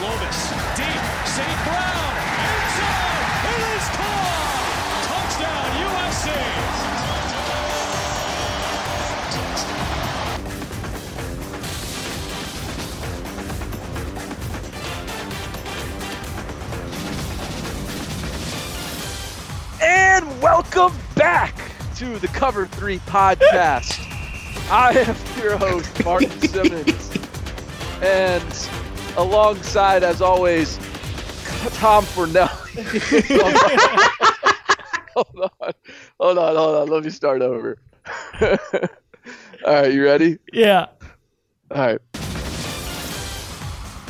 Slovis, deep, St. Brown, end zone, it is caught! Touchdown, USC! And welcome back to the Cover 3 podcast. I am your host, Barton Simmons. And alongside, as always, Tom Fornelli. hold on. Hold on, hold on. Let me start over. All right, you ready? Yeah. All right.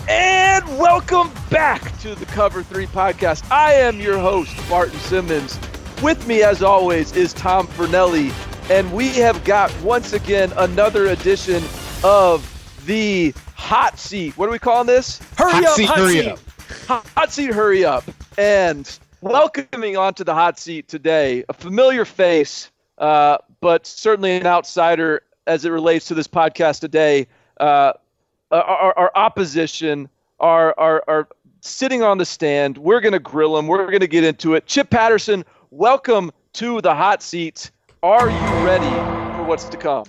And welcome back to the Cover 3 podcast. I am your host, Barton Simmons. With me, as always, is Tom Fornelli. And we have got, once again, another edition of the Hot Seat. What are we calling this? Hurry Hot up, seat, hot hurry seat. up. Hot Seat Hurry Up. And welcoming onto the hot seat today, a familiar face, uh, but certainly an outsider as it relates to this podcast today. Uh, our, our, our opposition are, are, are sitting on the stand. We're going to grill them. We're going to get into it. Chip Patterson, welcome to the hot seat. Are you ready for what's to come?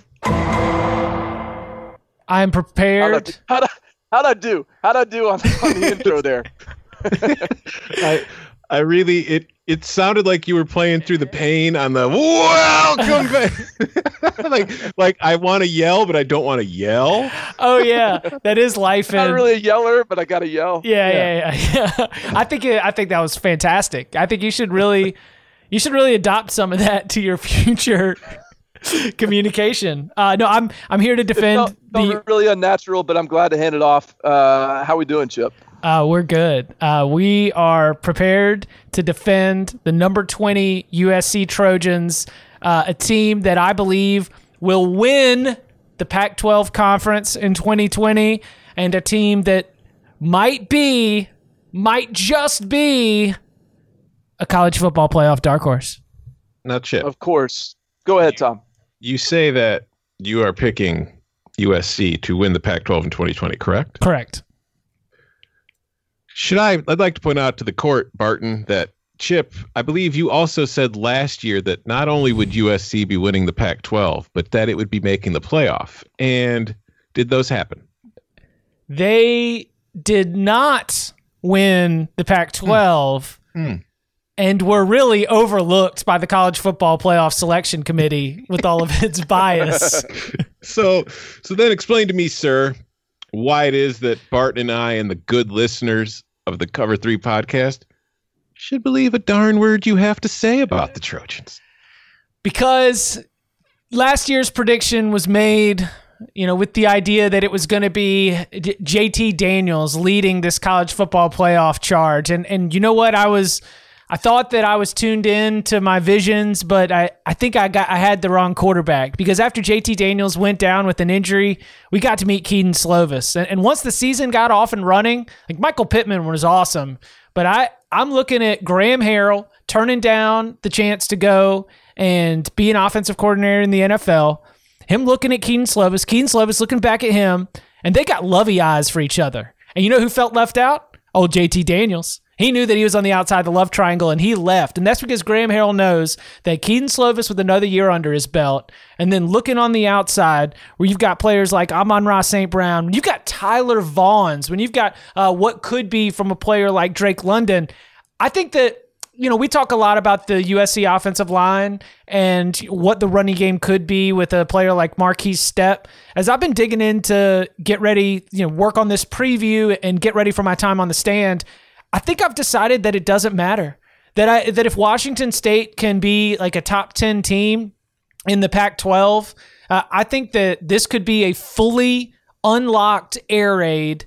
I'm How'd I, prepared. how'd I, how'd I do? How'd I do on, on the intro there? I I really it it sounded like you were playing through the pain on the welcome back. like like I want to yell, but I don't want to yell. Oh yeah, that is life. Not in- really a yeller, but I got to yell. Yeah, yeah, yeah. yeah. I think it, I think that was fantastic. I think you should really you should really adopt some of that to your future communication. Uh, no, I'm I'm here to defend felt, felt the. really unnatural, but I'm glad to hand it off. Uh, how we doing, Chip? Uh, we're good. Uh, we are prepared to defend the number twenty USC Trojans, uh, a team that I believe will win the Pac-12 conference in 2020, and a team that might be, might just be, a college football playoff dark horse. Now, Chip, Of course. Go ahead, Tom. you say that you are picking USC to win the Pac-12 in 2020, correct? Correct. Should I? I'd like to point out to the court, Barton, that Chip, I believe you also said last year that not only would USC be winning the Pac-12, but that it would be making the playoff. And did those happen? They did not win the Pac 12 Hmm. And were really overlooked by the college football playoff selection committee with all of its bias. So, so then explain to me, sir, why it is that Bart and I and the good listeners of the Cover Three podcast should believe a darn word you have to say about the Trojans. because last year's prediction was made you know with the idea that it was going to be JT Daniels leading this college football playoff charge and and you know what I was I thought that I was tuned in to my visions but I I think I got I had the wrong quarterback because after JT Daniels went down with an injury we got to meet Kedon Slovis and, and once the season got off and running like Michael Pittman was awesome but I I'm looking at Graham Harrell turning down the chance to go and be an offensive coordinator in the NFL. Him looking at Kedon Slovis, Kedon Slovis looking back at him, and they got lovey eyes for each other. And you know who felt left out? Old JT Daniels. He knew that he was on the outside of the love triangle and he left. And that's because Graham Harrell knows that Kedon Slovis with another year under his belt, and then looking on the outside where you've got players like Amon-Ra St. Brown, you've got Tyler Vaughns, when you've got uh, what could be from a player like Drake London, I think that you know, we talk a lot about the USC offensive line and what the running game could be with a player like Markese Stepp. As I've been digging in to get ready, you know, work on this preview and get ready for my time on the stand, I think I've decided that it doesn't matter. That I that if Washington State can be like a top 10 team in the Pac 12. Uh, I think that this could be a fully unlocked air raid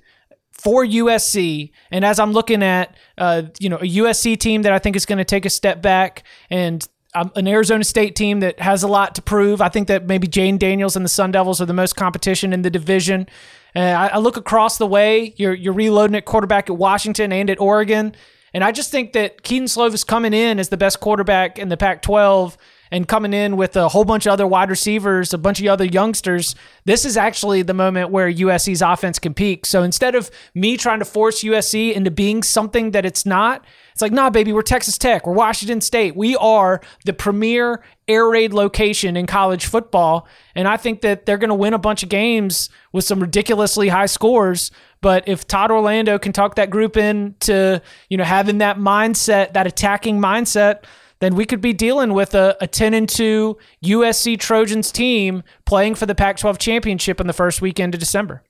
for USC. And as I'm looking at, uh, you know, a USC team that I think is going to take a step back and um, an Arizona State team that has a lot to prove. I think that maybe Jayden Daniels and the Sun Devils are the most competition in the division. Uh, I, I look across the way. You're you're reloading at quarterback at Washington and at Oregon, and I just think that Kedon Slovis coming in as the best quarterback in the Pac-12 and coming in with a whole bunch of other wide receivers, a bunch of other youngsters, this is actually the moment where USC's offense can peak. So instead of me trying to force USC into being something that it's not, it's like, nah, baby, we're Texas Tech, we're Washington State. We are the premier air raid location in college football. And I think that they're going to win a bunch of games with some ridiculously high scores. But if Todd Orlando can talk that group into, you know, having that mindset, that attacking mindset, then we could be dealing with a, a 10 and 2 USC Trojans team playing for the Pac 12 championship in the first weekend of December.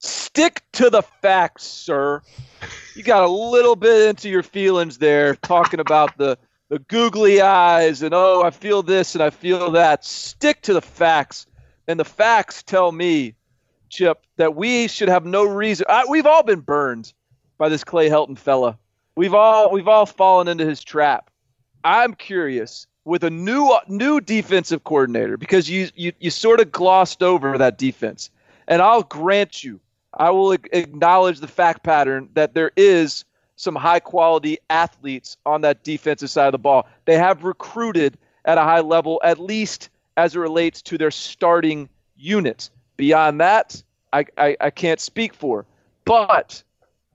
Stick to the facts, sir. You got a little bit into your feelings there, talking about the, the googly eyes and, oh, I feel this and I feel that. Stick to the facts. And the facts tell me, Chip, that we should have no reason. I, we've all been burned by this Clay Helton fella. We've all we've all fallen into his trap. I'm curious with a new new defensive coordinator because you you you sort of glossed over that defense. And I'll grant you, I will acknowledge the fact pattern that there is some high quality athletes on that defensive side of the ball. They have recruited at a high level, at least as it relates to their starting unit. Beyond that, I, I, I can't speak for. But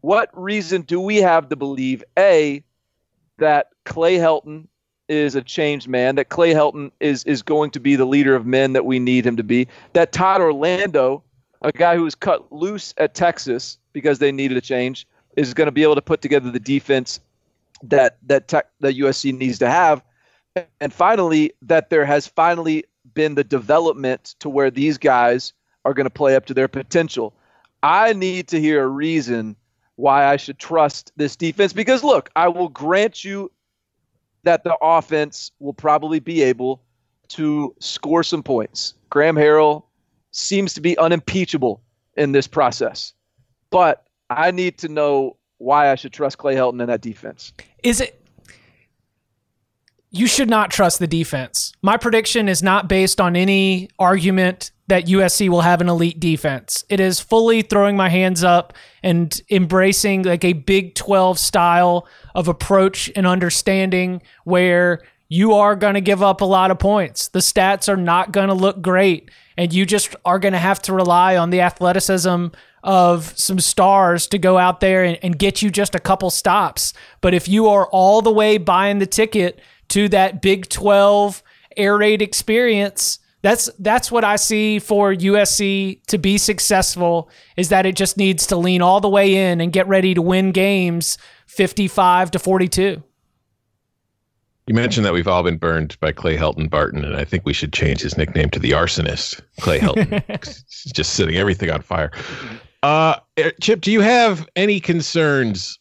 what reason do we have to believe a that Clay Helton is a changed man, that Clay Helton is is going to be the leader of men that we need him to be, that Todd Orlando, a guy who was cut loose at Texas because they needed a change, is going to be able to put together the defense that that tech, that USC needs to have, and finally that there has finally been the development to where these guys are going to play up to their potential. I need to hear a reason why I should trust this defense. Because look, I will grant you that the offense will probably be able to score some points. Graham Harrell seems to be unimpeachable in this process. But I need to know why I should trust Clay Helton in that defense. Is it you should not trust the defense. My prediction is not based on any argument that USC will have an elite defense. It is fully throwing my hands up and embracing like a Big 12 style of approach and understanding where you are going to give up a lot of points. The stats are not going to look great and you just are going to have to rely on the athleticism of some stars to go out there and, and get you just a couple stops. But if you are all the way buying the ticket to that Big 12 air raid experience. That's that's what I see for USC to be successful is that it just needs to lean all the way in and get ready to win games 55 to 42. You mentioned that we've all been burned by Clay Helton Barton, and I think we should change his nickname to the arsonist, Clay Helton. He's just setting everything on fire. Uh, Chip, do you have any concerns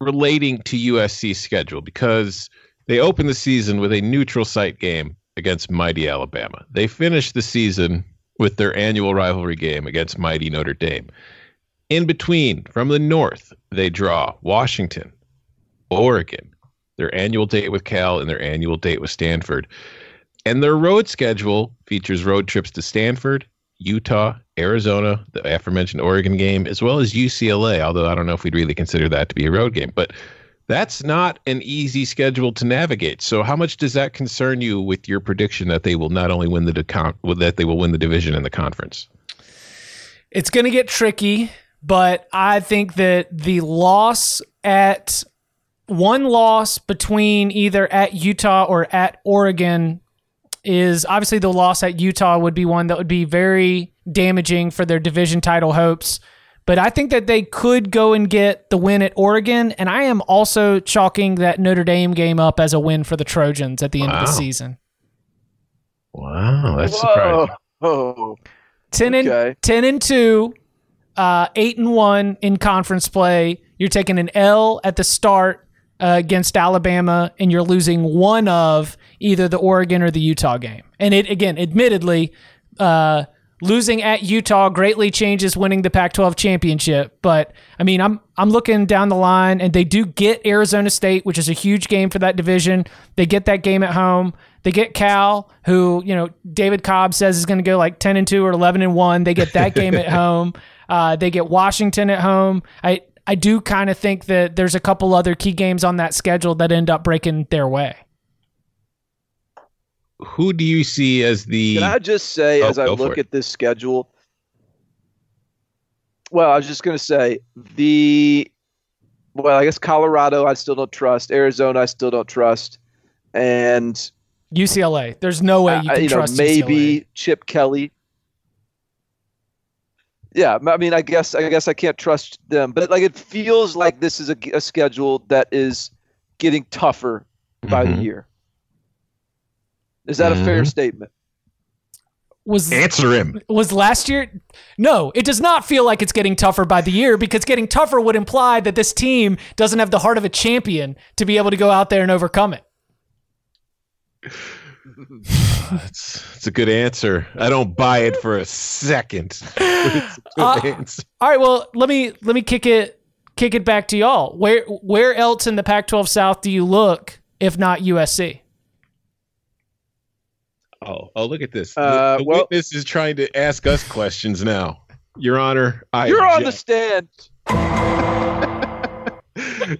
relating to USC's schedule? Because – they opened the season with a neutral site game against mighty Alabama. They finished the season with their annual rivalry game against mighty Notre Dame. In between, from the north, they draw Washington, Oregon, their annual date with Cal, and their annual date with Stanford. And their road schedule features road trips to Stanford, Utah, Arizona, the aforementioned Oregon game, as well as UCLA, although I don't know if we'd really consider that to be a road game. But that's not an easy schedule to navigate. So, how much does that concern you with your prediction that they will not only win the de- that they will win the division and the conference? It's going to get tricky, but I think that the loss at one loss between either at Utah or at Oregon is obviously the loss at Utah would be one that would be very damaging for their division title hopes. But I think that they could go and get the win at Oregon. And I am also chalking that Notre Dame game up as a win for the Trojans at the wow. end of the season. Wow, that's Whoa. surprising. Oh. 10 and okay. 10 and 2, uh, 8 and 1 in conference play. You're taking an L at the start uh, against Alabama and you're losing one of either the Oregon or the Utah game. And it again, admittedly, uh, losing at Utah greatly changes winning the Pac-12 championship. But I mean, I'm I'm looking down the line, and they do get Arizona State, which is a huge game for that division. They get that game at home. They get Cal, who you know David Cobb says is going to go like ten and two or eleven and one. They get that game at home. Uh, they get Washington at home. I I do kind of think that there's a couple other key games on that schedule that end up breaking their way. Who do you see as the? Can I just say, Oh, as I look at this schedule, well, I was just going to say the, well, I guess Colorado, I still don't trust. Arizona, I still don't trust, and UCLA. There's no way you can you know trust maybe UCLA. Chip Kelly. Yeah, I mean, I guess I guess I can't trust them, but like it feels like this is a, a schedule that is getting tougher by the Mhm. year. Is that a fair Mhm. statement? Was Answer him. was last year? No, it does not feel like it's getting tougher by the year because getting tougher would imply that this team doesn't have the heart of a champion to be able to go out there and overcome it. That's, that's a good answer. I don't buy it for a second. It's a good Uh. All right, well, let me let me kick it kick it back to y'all. Where where else in the Pac-12 South do you look if not USC? Oh, oh, look at this. The- Uh, the, well- witness is trying to ask us questions now. Your Honor, I You're on the stand.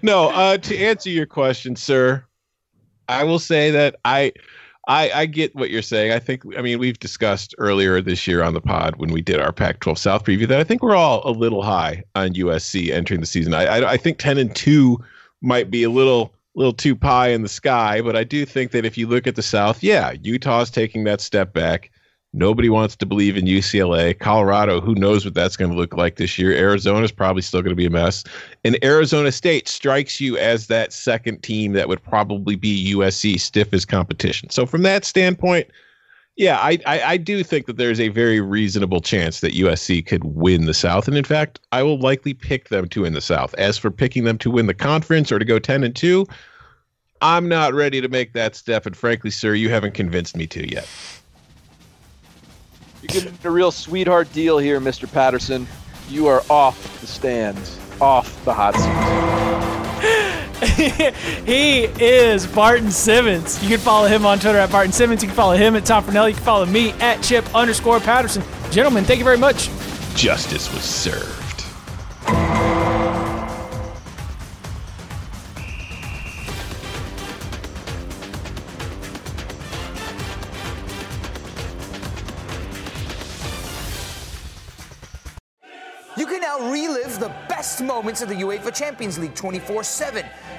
no, uh, to answer your question, sir, I will say that I, I, I get what you're saying. I think, I mean, we've discussed earlier this year on the pod when we did our Pac-12 South preview that I think we're all a little high on USC entering the season. I, I, I think 10 and two might be a little, little too pie in the sky, but I do think that if you look at the South, yeah, Utah's taking that step back. Nobody wants to believe in UCLA. Colorado, who knows what that's going to look like this year? Arizona's probably still going to be a mess. And Arizona State strikes you as that second team that would probably be USC stiffest competition. So from that standpoint, yeah, I, I I do think that there's a very reasonable chance that USC could win the South, and in fact, I will likely pick them to win the South. As for picking them to win the conference or to go ten and two, I'm not ready to make that step, and frankly, sir, you haven't convinced me to yet. You're getting a real sweetheart deal here, Mr. Patterson. You are off the stands, off the hot seat. he is Barton Simmons. You can follow him on Twitter at Barton Simmons. You can follow him at Tom Fernell. You can follow me at Chip underscore Patterson. Gentlemen, thank you very much. Justice was served. You can now relive the best moments of the UEFA Champions League 24 7.